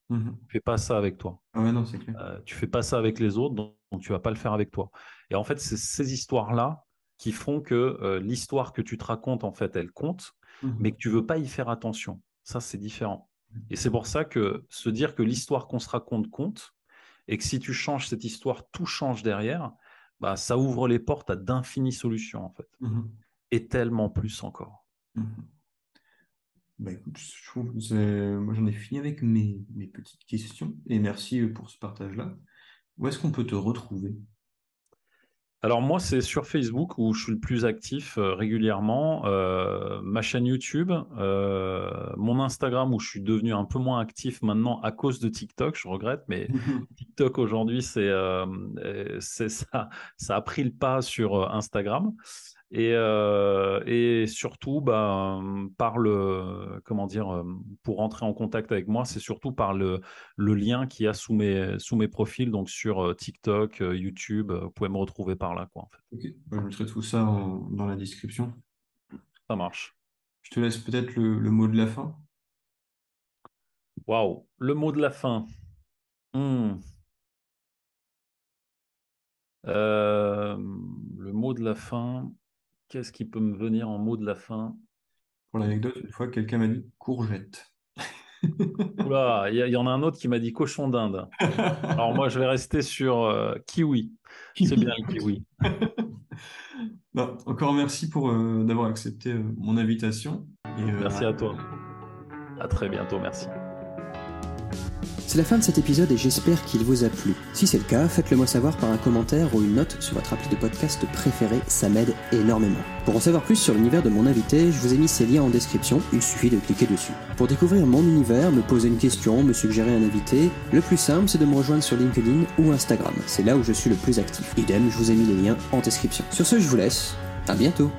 Mmh. Fais pas ça avec toi. Ah ouais, non, c'est clair. tu fais pas ça avec les autres, donc, donc tu vas pas le faire avec toi. Et en fait, c'est ces histoires-là qui font que euh, l'histoire que tu te racontes, en fait, elle compte, mmh mais que tu veux pas y faire attention. Ça, c'est différent. Mmh. Et c'est pour ça que se dire que l'histoire qu'on se raconte compte, et que si tu changes cette histoire, tout change derrière, bah, ça ouvre les portes à d'infinies solutions, en fait. Mmh et tellement plus encore. Bah écoute, je trouve, moi j'en ai fini avec mes, mes petites questions et merci euh, pour ce partage-là. Où est-ce qu'on peut te retrouver? Alors moi, c'est sur Facebook où je suis le plus actif euh, régulièrement, euh, ma chaîne YouTube, euh, mon Instagram où je suis devenu un peu moins actif maintenant à cause de TikTok, je regrette, mais TikTok aujourd'hui, c'est ça, ça a pris le pas sur Instagram. Et, euh, et surtout, bah, par le, comment dire, euh, pour rentrer en contact avec moi, c'est surtout par le, le lien qu'il y a sous mes, sous mes profils, donc sur euh, TikTok, YouTube. Vous pouvez me retrouver par là, quoi, en fait. Je mettrai tout ça dans la description. Ça marche. Je te laisse peut-être le, le, mot de la fin. Waouh, le mot de la fin. Hmm. le mot de la fin. Qu'est-ce qui peut me venir en mot de la fin? Pour l'anecdote, une fois, quelqu'un m'a dit courgette. Oula, il y, en a un autre qui m'a dit cochon d'Inde. Alors moi, je vais rester sur euh, kiwi. C'est bien le kiwi. Encore merci pour euh, d'avoir accepté euh, mon invitation. merci à toi. À très bientôt, merci. C'est la fin de cet épisode et j'espère qu'il vous a plu. Si c'est le cas, faites-le moi savoir par un commentaire ou une note sur votre appli de podcast préféré, ça m'aide énormément. Pour en savoir plus sur l'univers de mon invité, je vous ai mis ces liens en description, il suffit de cliquer dessus. Pour découvrir mon univers, me poser une question, me suggérer un invité, le plus simple c'est de me rejoindre sur LinkedIn ou Instagram, c'est là où je suis le plus actif. Idem, je vous ai mis les liens en description. Sur ce, je vous laisse, à bientôt